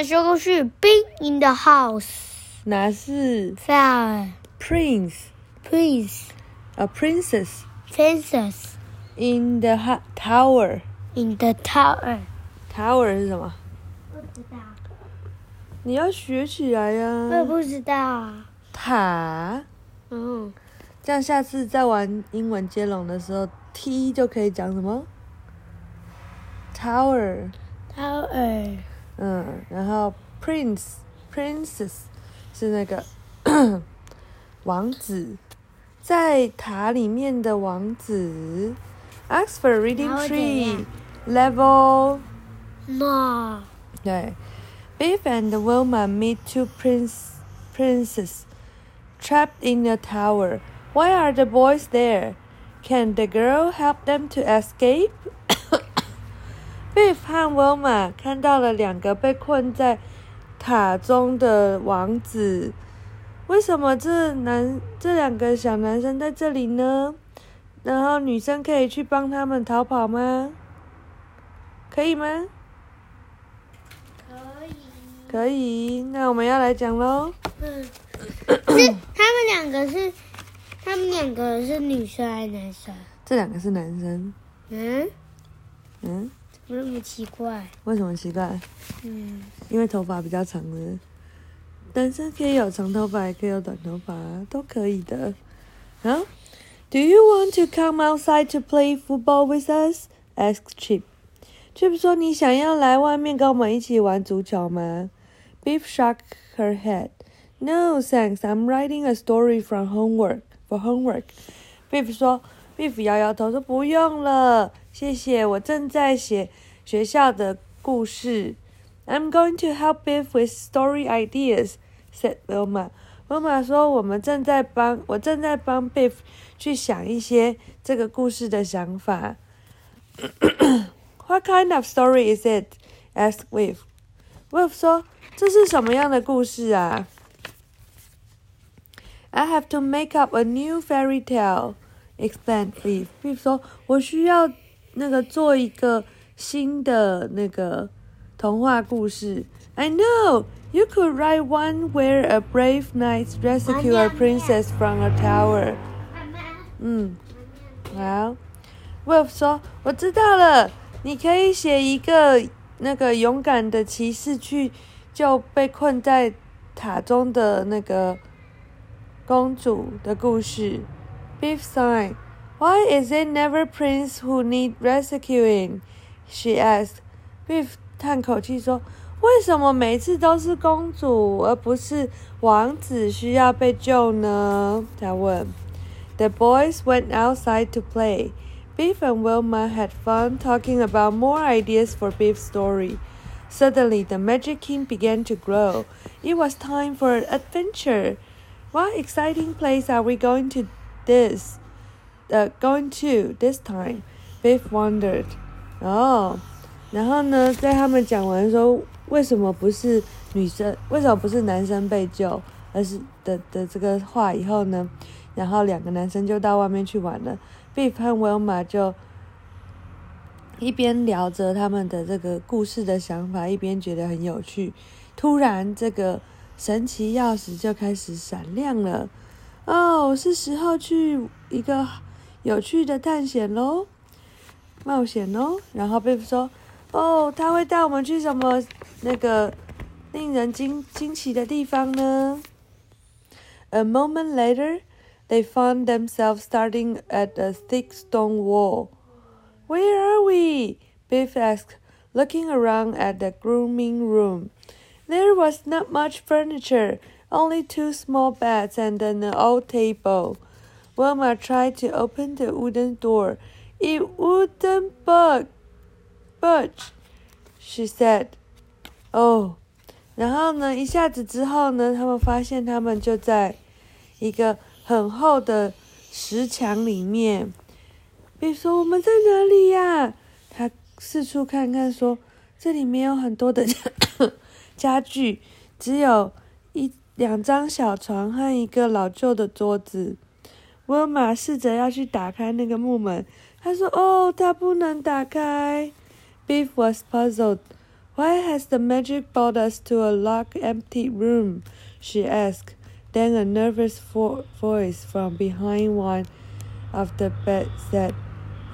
们说过是 Big in the house。哪是？Fire。Prince。Prince。呃 princess princess in the tower in the tower。tower 是什么？不知道，你要学起来呀、我也不知道啊。塔，嗯，这样下次在玩英文接龙的时候，T 就可以讲什么？Tower，tower 嗯，然后 Prince Princess 是那个王子，在塔里面的王子。Oxford 然 Reading 后怎 Tree 样 Level 那对，Biff and Wilma meet two prince princes trapped in a tower. Why are the boys there? Can the girl help them to escape? Biff 和 Wilma 看到了两个被困在塔中的王子。为什么这男这两个小男生在这里呢？然后女生可以去帮他们逃跑吗？可以吗？可以。可以，那我们要来讲喽。嗯，是 他们两个是，他们两个是女生还是男生？这两个是男生，嗯，嗯，怎么那么奇怪？为什么奇怪？嗯，因为头发比较长的，男生可以有长头发，也可以有短头发，都可以的。啊，Do you want to come outside to play football with us? asked Chip. Chip 说：“你想要来外面跟我们一起玩足球吗？”Beef shook her head. No, thanks. I'm writing a story from homework for homework. Beef 说，Beef 摇摇头说：“不用了，谢谢，我正在写学校的故事。” I'm going to help Biff with story ideas," said Wilma. Wilma 说：“我们正在帮我正在帮 Biff 去想一些这个故事的想法。” What kind of story is it? asked Biff. Biff 说：“这是什么样的故事啊？” I have to make up a new fairy tale, explained Biff. Biff 说：“我需要那个做一个新的那个童话故事。I know you could write one where a brave knight rescue a princess from a tower. 嗯，好。Wolf 说：“我知道了，你可以写一个那个勇敢的骑士去救被困在塔中的那个公主的故事。” Beef sighed. Why is it never Prince who need rescuing? She asked. Beef 叹口气说：“为什么每次都是公主，而不是王子需要被救呢？”他问。The boys went outside to play. Beef and Wilma had fun talking about more ideas for Beef's story. Suddenly, the Magic King began to grow. It was time for an adventure. What exciting place are we going to this? 呃 going to this time? Beef wondered. 哦，然后呢，在他们讲完说为什么不是女生，为什么不是男生被救，而是的的这个话以后呢，然后两个男生就到外面去玩了。Beef 和 Wilma 就一边聊着他们的这个故事的想法，一边觉得很有趣。突然，这个神奇钥匙就开始闪亮了。哦，是时候去一个有趣的探险喽，冒险喽。然后 Beef 说：“哦，他会带我们去什么那个令人惊惊奇的地方呢？” A moment later. They found themselves starting at a thick stone wall. Where are we? Biff asked, looking around at the grooming room. There was not much furniture, only two small beds and an old table. Wilma tried to open the wooden door. It wouldn't bug, budge, she said. Oh. 然后呢，一下子之后呢，他们发现他们就在一个很厚的石墙里面。比如说，我们在哪里呀？他四处看看，说：“这里面有很多的 家具，只有一两张小床和一个老旧的桌子。”温玛试着要去打开那个木门，他说：“哦，它不能打开。” Beef was puzzled. Why has the magic brought us to a locked, empty room? she asked. Then a nervous vo- voice from behind one of the beds said,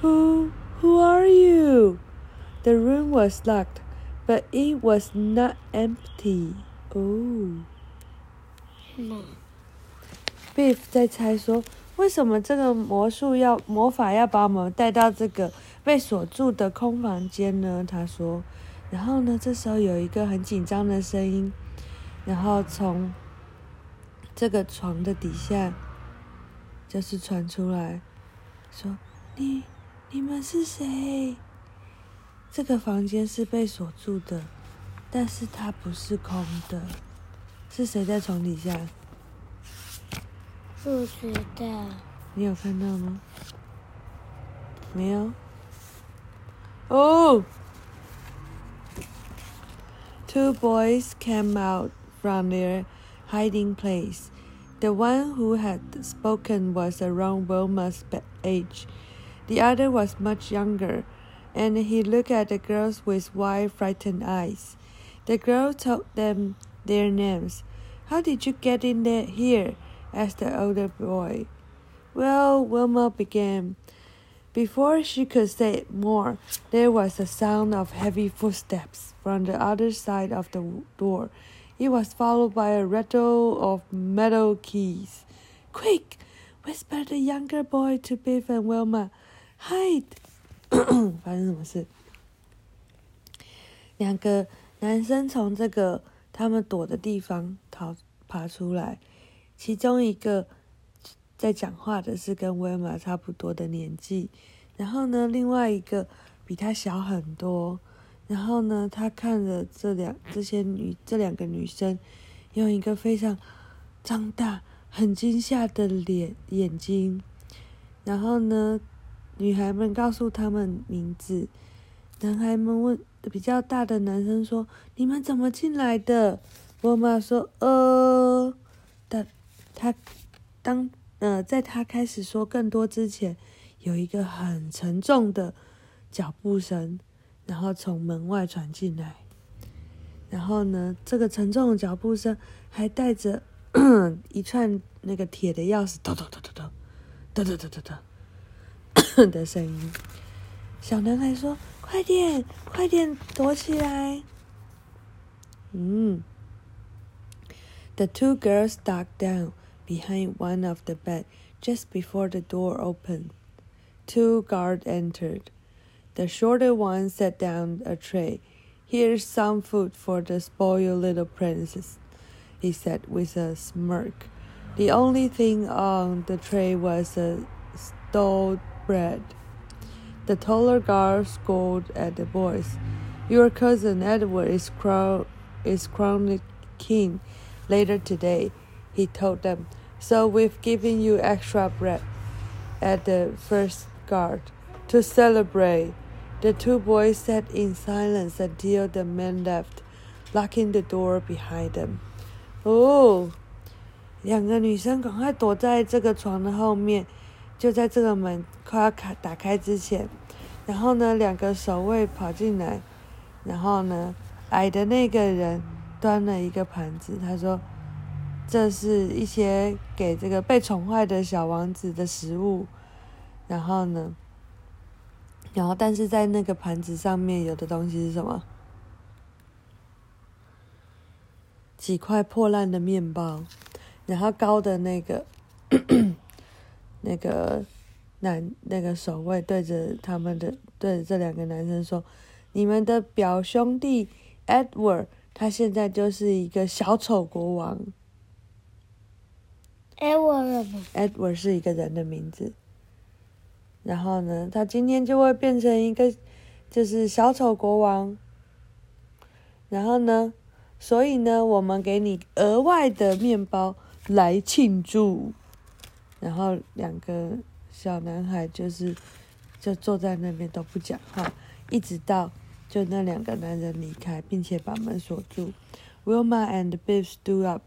Who, who are you? The room was locked, but it was not empty. Oh. 什么？ Beef 在猜说， 为什么这个魔术要魔法要把我们带到这个被锁住的空房间呢？他说，然后呢，这时候有一个很紧张的声音，然后从这个床的底下就是传出来，说：“你你们是谁？”这个房间是被锁住的，但是它不是空的，是谁在床底下？不知道。你有看到吗？没有。哦、Two boys came out from their hiding place. The one who had spoken was around Wilma's ba- age. The other was much younger, and he looked at the girls with wide, frightened eyes. The girl told them their names. How did you get in there here? asked the older boy. Well, Wilma began. Before she could say more, there was a sound of heavy footsteps from the other side of the door. It was followed by a rattle of metal keys. Quick! whispered the younger boy to Biff and Wilma. Hide! 发生什么事？两个男生从这个他们躲的地方逃爬出来， 其中一个在讲话的是跟威玛差不多的年纪，然后呢，另外一个比他小很多。然后呢，他看着这两这些女这两个女生，用一个非常张大、很惊吓的脸眼睛。然后呢，女孩们告诉他们名字，男孩们问比较大的男生说：“你们怎么进来的？”波妈说：“呃，但他当呃，在他开始说更多之前，有一个很沉重的脚步声，然后从门外传进来。然后呢，这个沉重的脚步声还带着 一串那个铁的钥匙，咚咚咚咚咚，咚咚咚咚咚的声音。小男孩说：“快点，快点躲起来！”嗯。The two girls ducked down behind one of the bed just before the door opened. Two guards entered. The shorter one set down a tray. Here's some food for the spoiled little princess, he said with a smirk. The only thing on the tray was a stalled bread. The taller guard scolded at the boys. Your cousin Edward is, crow- is crowned king later today, he told them. So we've given you extra bread at the first guard to celebrate. The two boys sat in silence until the men left, locking the door behind them. Oh, 两个女生赶快躲在这个床的后面，就在这个门快要开打开之前，然后呢，两个守卫跑进来，然后呢，矮的那个人端了一个盘子，他说：“ 这是一些给这个被宠坏的小王子的食物。”然后呢，然后但是在那个盘子上面有的东西是什么？几块破烂的面包，然后高的那个 那个男那个守卫对着他们的对着这两个男生说：“你们的表兄弟 Edward，他现在就是一个小丑国王。哎，我什么？Edward 是一个人的名字。然后呢，他今天就会变成一个就是小丑国王。然后呢，所以呢，我们给你额外的面包来庆祝。然后两个小男孩就是就坐在那边都不讲话，一直到就那两个男人离开，并且把门锁住。Wilma and Biff stood up.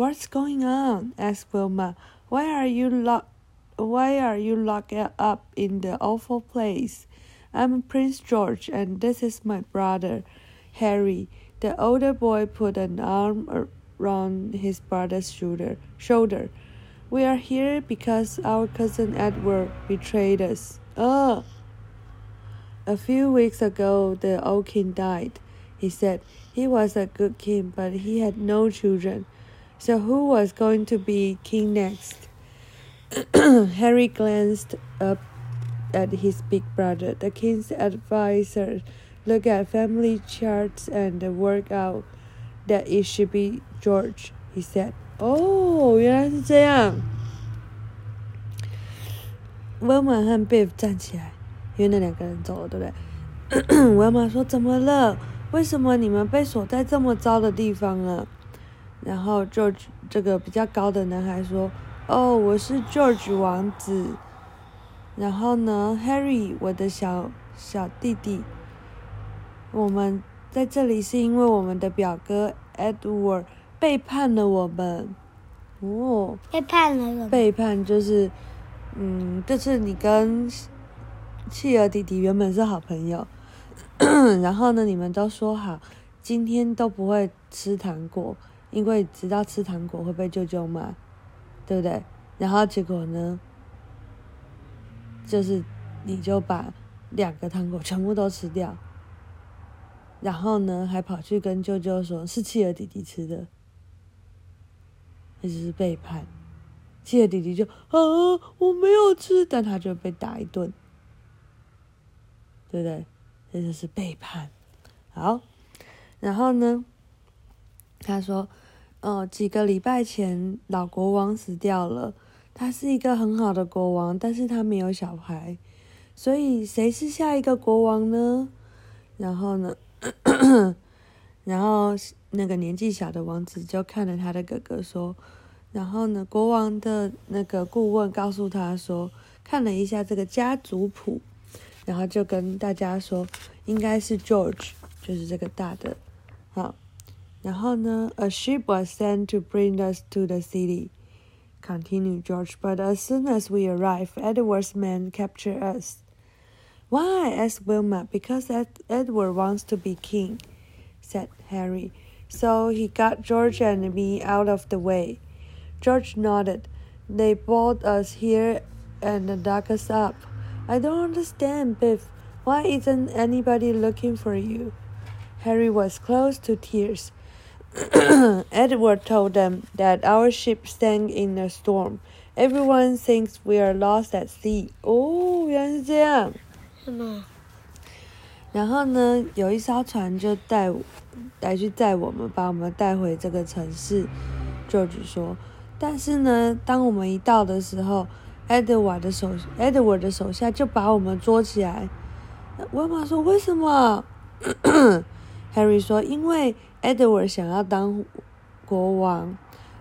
What's going on? asked Wilma. Why are you locked? Why are you locked up in the awful place? I'm Prince George, and this is my brother. Harry. The older boy put an arm around his brother's shoulder. Shoulder. We are here because our cousin Edward betrayed us. Oh. A few weeks ago, the old king died. He said he was a good king, but he had no children. So who was going to be king next? Harry glanced up at his big brother. The king's advisor looked at family charts and worked out that it should be George. He said, "Oh, 原来是这样。”温玛和 Biff 站起来，因为那两个人走了，对不对？温玛说：“怎么了？为什么你们被锁在这么糟的地方啊？” 然后 George 这个比较高的男孩说：“哦，我是 George 王子。然后呢，Harry，我的小小弟弟，我们在这里是因为我们的表哥 Edward 背叛了我们。哦，背叛了？背叛就是，嗯，就是你跟企鹅弟弟原本是好朋友，然后呢，你们都说好今天都不会吃糖果，因为知道吃糖果会被舅舅骂，对不对？然后结果呢，就是你就把两个糖果全部都吃掉，然后呢，还跑去跟舅舅说是企鹅弟弟吃的，这就是背叛。企鹅弟弟就啊，我没有吃，但他就被打一顿，对不对？这就是背叛。好，然后呢，他说，呃，几个礼拜前老国王死掉了，他是一个很好的国王，但是他没有小孩，所以谁是下一个国王呢？然后呢，然后那个年纪小的王子就看着他的哥哥说。然后呢，国王的那个顾问告诉他说，看了一下这个家族谱，然后就跟大家说，应该是 George，就是这个大的，然后呢，A ship was sent to bring us to the city. Continued George, but as soon as we arrive, Edward's men capture us. Why? asked Wilma. Because Ed- Edward wants to be king, said Harry. So he got George and me out of the way. George nodded. They brought us here and dug us up. I don't understand, Biff. Why isn't anybody looking for you? Harry was close to tears. Edward told them that our ship sank in a storm. Everyone thinks we are lost at sea. 哦，原来是这样。什么？然后呢，有一艘船就带来去载我们，把我们带回这个城市。George 说，但是呢，当我们一到的时候，Edward 的手，Edward 的手下就把我们捉起来。温玛说：“为什么？”Harry 说：“因为 Edward 想要当国王，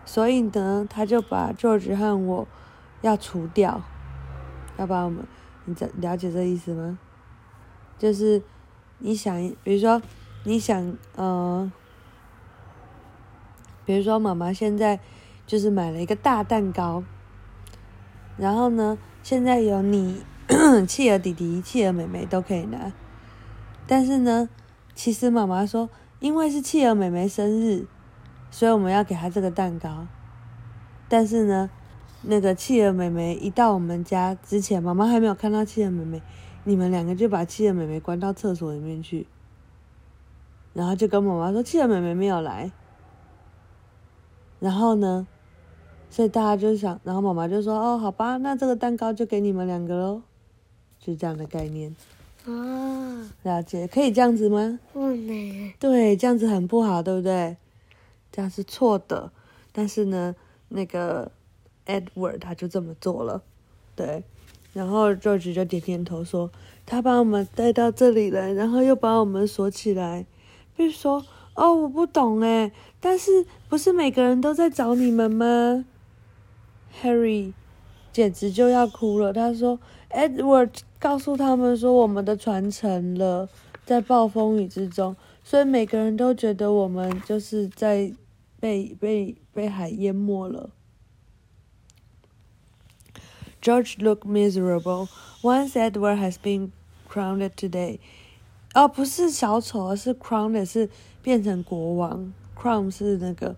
所以呢，他就把 George 和我要除掉，要把我们，你这了解这意思吗？就是你想，比如说你想，呃，比如说妈妈现在就是买了一个大蛋糕，然后呢，现在有你、企鹅弟弟、企鹅妹妹都可以拿，但是呢，其实妈妈说，因为是企鹅妹妹生日，所以我们要给她这个蛋糕，但是呢，那个企鹅妹妹一到我们家之前，妈妈还没有看到企鹅妹妹。你们两个就把企鹅妹妹关到厕所里面去，然后就跟妈妈说企鹅妹妹没有来，然后呢，所以大家就想，然后妈妈就说：“哦，好吧，那这个蛋糕就给你们两个喽。”就这样的概念，哦，了解？可以这样子吗？不能。对，这样子很不好，对不对？这样是错的。但是呢，那个 Edward 他就这么做了，对。然后 George 就点点头说：“他把我们带到这里来，然后又把我们锁起来。”并说：“哦，我不懂哎，但是不是每个人都在找你们吗？”Harry 简直就要哭了。他说：“Edward 告诉他们说我们的船沉了，在暴风雨之中，所以每个人都觉得我们就是在被被被海淹没了。” George looked miserable. Once Edward has been crowned today, 哦，不是小丑，而是 crowned 是变成国王，crown 是那个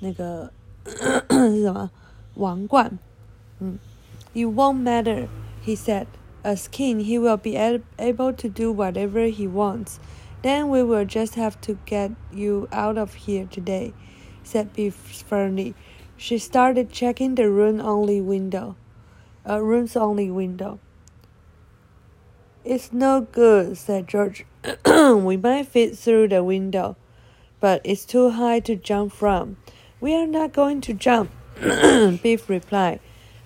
那个是什么王冠？嗯，It won't matter, he said. As king, he will be able to do whatever he wants. Then we will just have to get you out of here today, said Beef firmly. She started checking the room only window, uh, room's only window. It's no good, said George. we might fit through the window, but it's too high to jump from. We are not going to jump, Beef replied,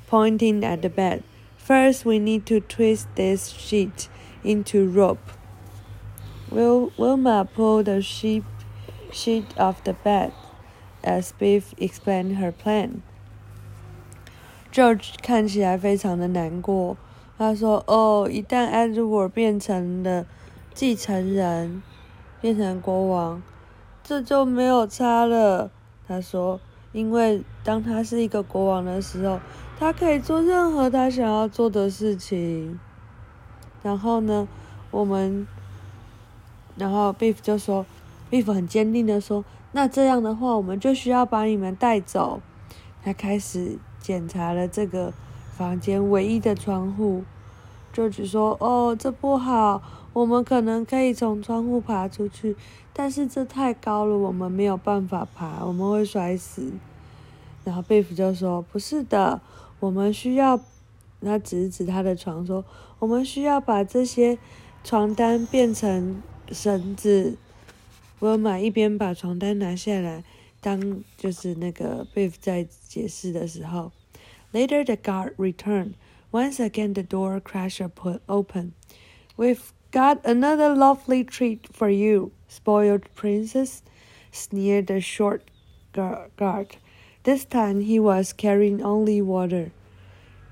pointing at the bed. First, we need to twist this sheet into rope. Wil Wilma pulled the sheet, sheet off the bed as Beef explained her plan. George 看起来非常的难过。他说：“哦，一旦 Edward 变成了继承人，变成国王，这就没有差了。”他说：“因为当他是一个国王的时候， 他可以做任何他想要做的事情。”然后呢，我们，然后 Beef 就说：“Beef 很坚定的说，那这样的话，我们就需要把你们带走。”他开始检查了这个。房间唯一的窗户，就只说：“哦，这不好，我们可能可以从窗户爬出去，但是这太高了，我们没有办法爬，我们会摔死。”然后贝弗就说：“不是的，我们需要……”他指指他的床说：“我们需要把这些床单变成绳子。”我买一边把床单拿下来，当就是那个贝弗在解释的时候。Later, the guard returned. Once again, the door crashed open. We've got another lovely treat for you, spoiled princess, sneered the short guard. This time he was carrying only water.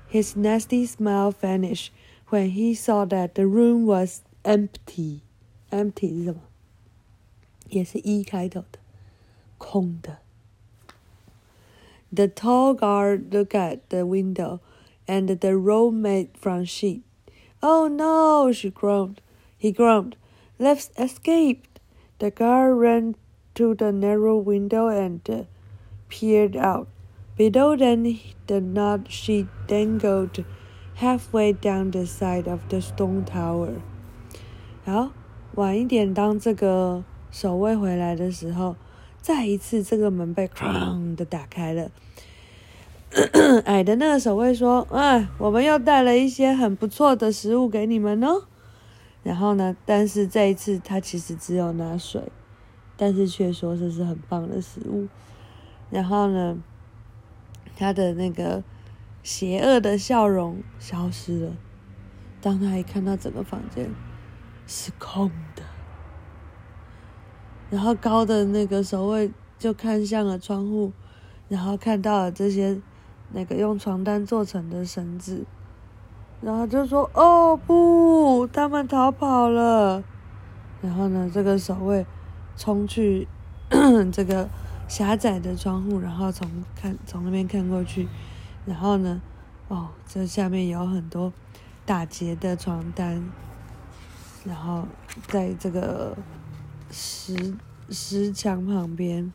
His nasty smile vanished when he saw that the room was empty. Empty 是什么？也是一开头的，空的。the tall guard looked at the window and the roll made from sheet. Oh no, she groaned. He groaned. Let's escape. The guard ran to the narrow window and uh, peered out. Below them, the knot she dangled halfway down the side of the stone tower. 好，晚一点，当这个守卫回来的时候，再一次，这个门被哐的打开了。矮的那个守卫说：“哎，我们又带了一些很不错的食物给你们哦。”然后呢，但是这一次他其实只有拿水，但是却说这是很棒的食物。然后呢，他的那个邪恶的笑容消失了。当他一看到整个房间是空的。然后高的那个守卫就看向了窗户，然后看到了这些那个用床单做成的绳子，然后就说：“哦不，他们逃跑了。”然后呢，这个守卫冲去 这个狭窄的窗户，然后从看从那边看过去，然后呢，哦，这下面有很多打结的床单，然后在这个。石石墙旁边。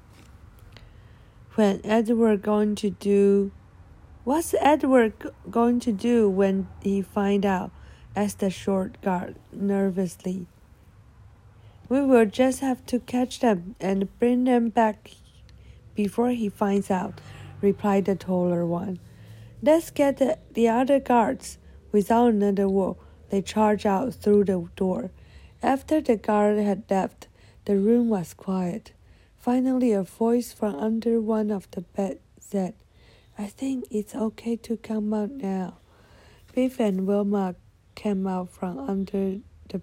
When Edward going to do? What's Edward going to do when he find out? asked the short guard nervously. We will just have to catch them and bring them back before he finds out, replied the taller one. Let's get the, the other guards. Without another word, they charged out through the door. After the guard had left, the room was quiet. Finally, a voice from under one of the beds said, I think it's okay to come out now. Biff and Wilma came out from under the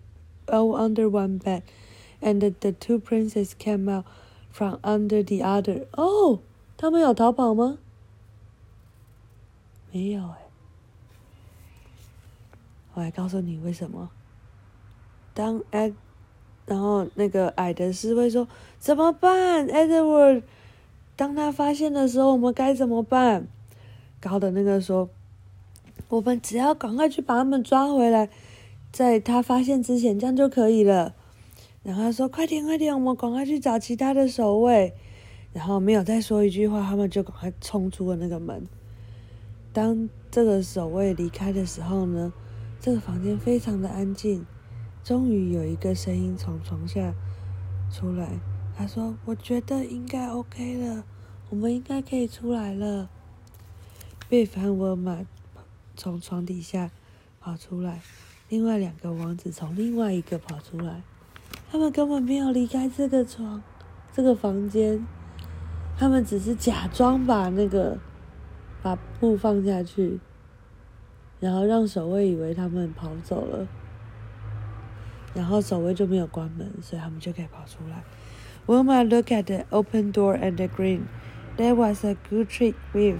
oh under one bed, and the, the two princes came out from under the other. Oh，他们有逃跑吗？没有哎。我来告诉你为什么。当 Ed 然后那个矮的侍卫说：“怎么办，Edward？当他发现的时候，我们该怎么办？”高的那个说：“我们只要赶快去把他们抓回来，在他发现之前，这样就可以了。”然后他说：“快点，快点，我们赶快去找其他的守卫。”然后没有再说一句话，他们就赶快冲出了那个门。当这个守卫离开的时候呢，这个房间非常的安静。终于有一个声音从床下出来，他说：“我觉得应该 OK 了，我们应该可以出来了。”贝凡沃玛从床底下跑出来，另外两个王子从另外一个跑出来，他们根本没有离开这个床、这个房间，他们只是假装把那个把布放下去，然后让守卫以为他们跑走了。然后守卫就没有关门，所以他们就可以跑出来。Wilma looked at the open door and green, That was a good trick, with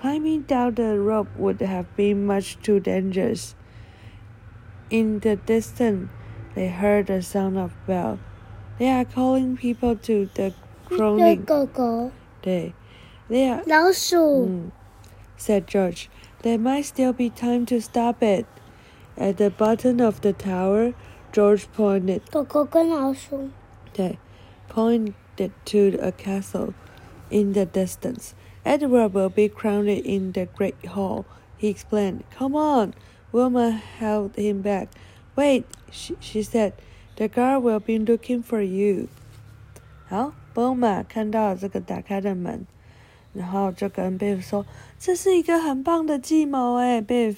Climbing down the rope would have been much too dangerous. In the distance, they heard the sound of bell. They are calling people to the crowing. 狗狗，对，they are 老鼠，嗯，said George. There might still be time to stop it. At the bottom of the tower, George pointed 狗狗跟老鼠， they pointed to a castle in the distance. Edward will be crowned in the great hall, he explained. Come on. Wilma held him back. Wait, she, she said. The guard will be looking for you. 好，Wilma 看到这个打开的门，然后就跟 Biff 说：“这是一个很棒的计谋，哎，Biff。”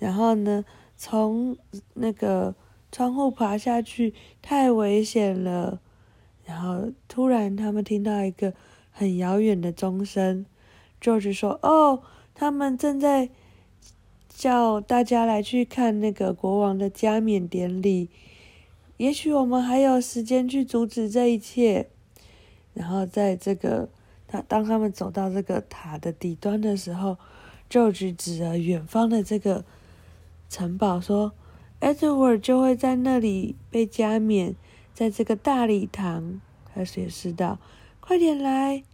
然后呢，从那个窗户爬下去太危险了。然后突然他们听到一个很遥远的钟声，George 说：“哦，他们正在叫大家来去看那个国王的加冕典礼。也许我们还有时间去阻止这一切。”然后在这个他当他们走到这个塔的底端的时候，George 指着远方的这个城堡说：“Edward 就会在那里被加冕。”在这个大礼堂，他解释道：“快点来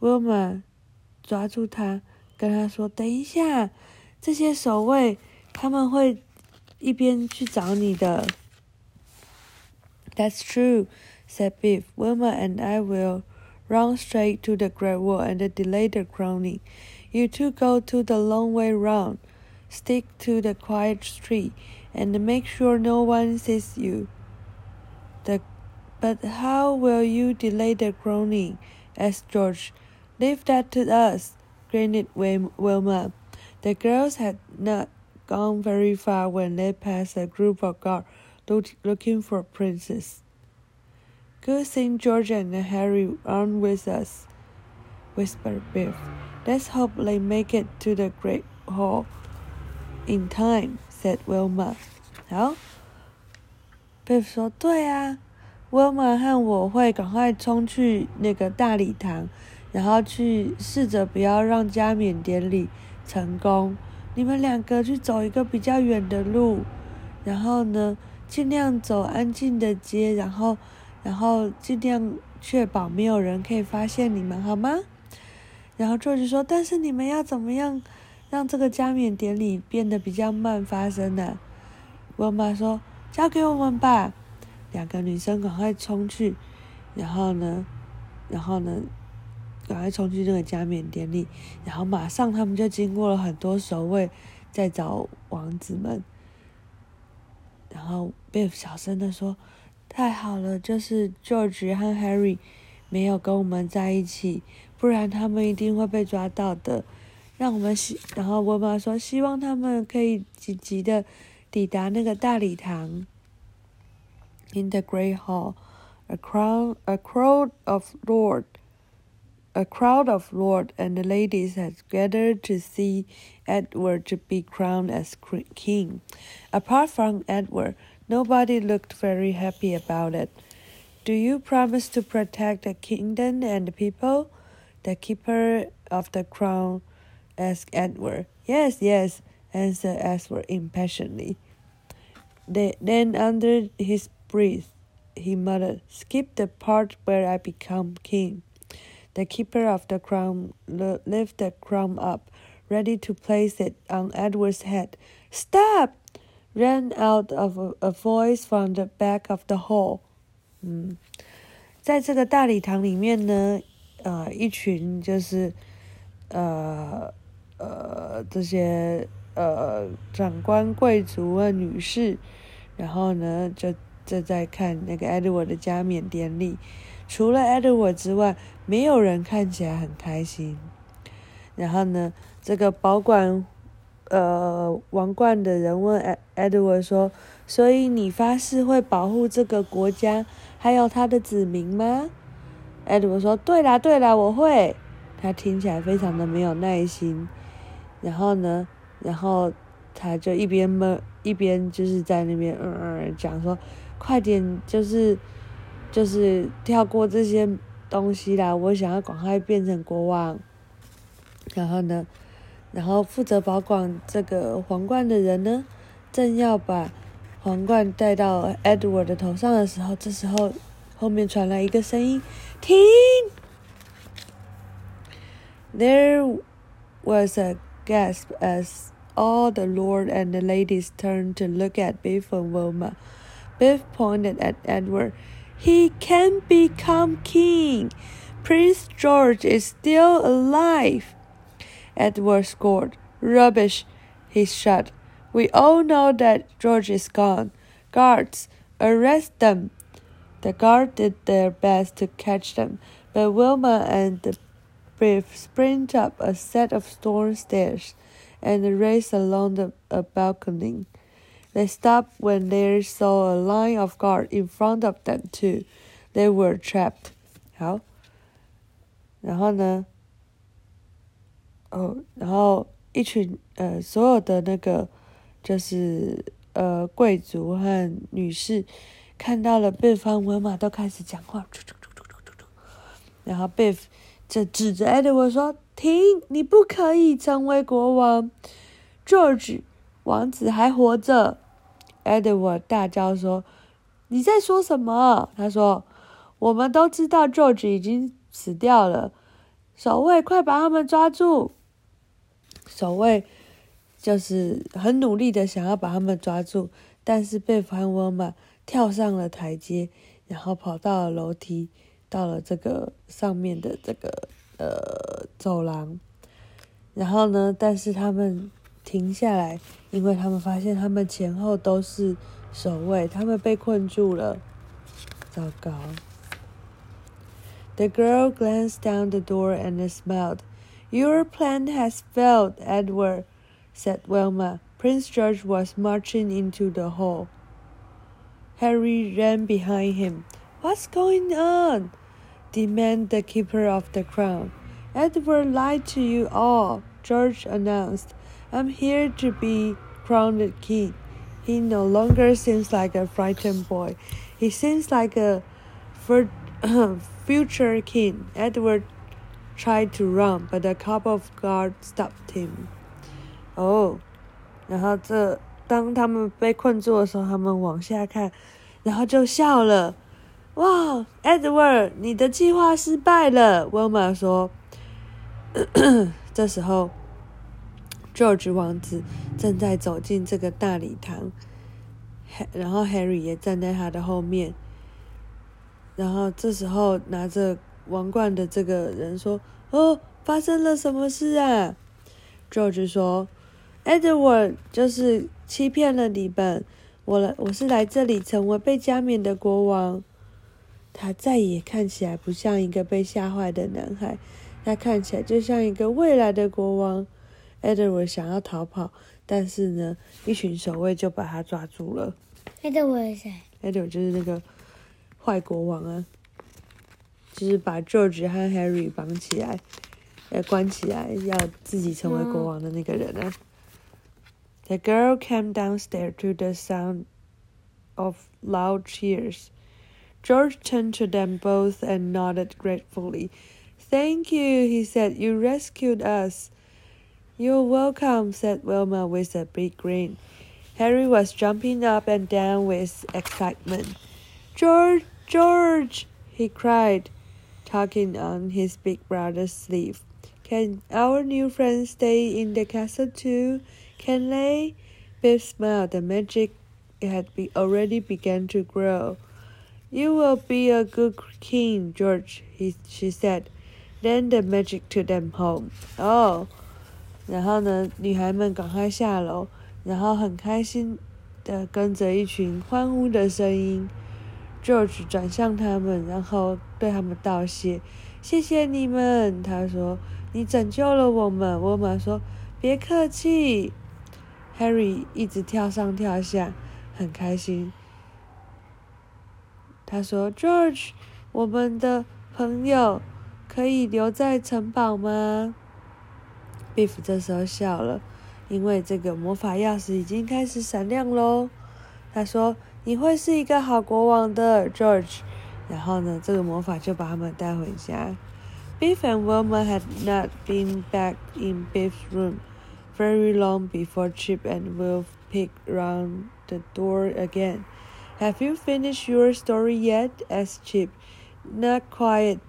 ！”Wilma 抓住他，跟他说：“等一下，这些守卫他们会一边去找你的。” That's true, said Biff. Wilma and I will run straight to the Great Wall and delay the crowning. You two go to the long way round. Stick to the quiet street and make sure no one sees you. The, but how will you delay the groaning? asked George. Leave that to us, grinned Wil- Wilma. The girls had not gone very far when they passed a group of guards look, looking for princes. Good thing George and Harry aren't with us, whispered Biff. Let's hope they make it to the Great Hall in time, said Wilma. 好。贝弗说：“对啊，威玛和我会赶快冲去那个大礼堂，然后去试着不要让加冕典礼 成功。你们两个去走一个比较远的路，然后呢，尽量走安静的街，然后，然后尽量确保没有人可以发现你们，好吗？”然后作者说：“但是你们要怎么样让这个加冕典礼变得比较慢发生呢？”威玛说。交给我们吧！两个女生赶快冲去，然后呢，然后呢，赶快冲去那个加冕典礼，然后马上他们就经过了很多守卫在找王子们，然后 Biff 小声的说：“太好了，就是 George 和 Harry 没有跟我们在一起，不然他们一定会被抓到的。让我们希……然后我妈说，希望他们可以积极的。”抵达那个大礼堂。In the great hall, a crowd, a crowd of lords a crowd of lords and ladies had gathered to see Edward to be crowned as king. Apart from Edward, nobody looked very happy about it. Do you promise to protect the kingdom and the people? The keeper of the crown asked Edward. Yes, yes, answered Edward impatiently. Then, under his breath, he muttered, Skip the part where I become king. The keeper of the crown lifted the crown up, ready to place it on Edward's head. Stop! ran out of a, a voice from the back of the hall. 嗯，在这个大礼堂里面呢，呃，一群就是呃呃这些呃长官、贵族啊、女士，然后呢就正在看那个 Edward 的加冕典礼。 除了 Edward 之外，没有人看起来很开心。然后呢，这个保管呃王冠的人问 Edward 说：“所以你发誓会保护这个国家还有他的子民吗？”Edward 说：“对啦，对啦，我会。”他听起来非常的没有耐心。然后呢，然后他就一边闷，一边就是在那边嗯嗯讲说：“快点，就是就是跳过这些东西啦，我想要赶快变成国王。”然后呢，然后负责保管这个皇冠的人呢，正要把皇冠戴到 Edward 的头上的时候，这时候后面传来一个声音：“停！”There was a gasp as all the lord and the ladies turned to look at Biff and Wilma. Biff pointed at Edward. He can become king. Prince George is still alive. Edward scored. Rubbish, he shouted. We all know that George is gone. Guards, arrest them. The guard did their best to catch them, but Wilma and the brief sprint up a set of stone stairs and raced along the, a balcony. They stopped when they saw a line of guard in front of them too. They were trapped. 好，然后呢？哦，然后一群呃，所有的那个就是呃贵族和女士看到了贝方文马都开始讲话，然后贝夫就指着艾德文说：“停，你不可以成为国王，George 王子还活着。”艾德沃大叫说：“你在说什么？”他说：“我们都知道 George 已经死掉了，守卫，快把他们抓住！”守卫就是很努力的想要把他们抓住，但是被凡翁嘛跳上了台阶，然后跑到了楼梯，到了这个上面的这个呃走廊，然后呢，但是他们停下来，因为他们发现他们前后都是守卫，他们被困住了，糟糕。The girl glanced down the door and smiled. Your plan has failed, Edward, said Wilma. Prince George was marching into the hall. Harry ran behind him. What's going on? demanded the keeper of the crown. Edward lied to you all, George announced. I'm here to be crowned king. He no longer seems like a frightened boy. He seems like a future king. Edward tried to run, but a couple of guards stopped him. Oh，然后这当他们被困住的时候，他们往下看，然后就笑了。哇，Edward，你的计划失败了，Wilma 说。这时候 ，George 王子正在走进这个大礼堂，然后 Harry 也站在他的后面。然后这时候拿着。王冠的这个人说：“哦，发生了什么事啊？”George 说：“Edward 就是欺骗了你们，我来，我是来这里成为被加冕的国王。他再也看起来不像一个被吓坏的男孩，他看起来就像一个未来的国王。”Edward 想要逃跑，但是呢，一群守卫就把他抓住了。Edward 谁？Edward 就是那个坏国王啊。就是把 George 和 Harry 绑起来，呃，关起来，要自己成为国王的那个人啊。The girl came downstairs to the sound of loud cheers. George turned to them both and nodded gratefully. Thank you, he said. You rescued us. You're welcome, said Wilma with a big grin. Harry was jumping up and down with excitement. George, George, he cried tugging on his big brother's sleeve. Can our new friends stay in the castle too? Can they? Biff smiled. The magic had be already begun to grow. You will be a good king, George, he, she said. Then the magic took them home. Oh. 然后呢，女孩们赶快下楼，然后很开心的跟着一群欢呼的声音。George 转向他们，然后对他们道谢：“谢谢你们。”他说：“你拯救了我们。”沃玛说：“别客气。”Harry 一直跳上跳下，很开心。他说：“George，我们的朋友可以留在城堡吗？” Biff 这时候笑了，因为这个魔法钥匙已经开始闪亮喽。他说：“你会是一个好国王的，George。”然后呢，这个魔法就把他们带回家。Biff and Wilma had not been back in Biff's room very long before Chip and Wilf peeked round the door again. Have you finished your story yet? asked Chip. Not quite,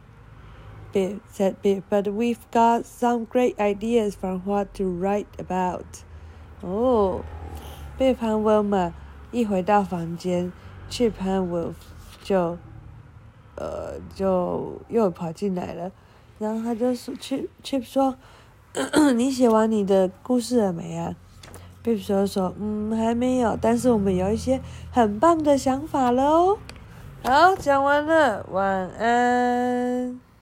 Biff said Biff, but we've got some great ideas from what to write about. Oh,，Biff 和 Wilma 一回到房间，Chip 和 Wolf 就，呃，就又跑进来了。然后他就说，Chip Chip 说，你写完你的故事了没啊？Biff 说说，嗯，还没有，但是我们有一些很棒的想法喽。好，讲完了，晚安。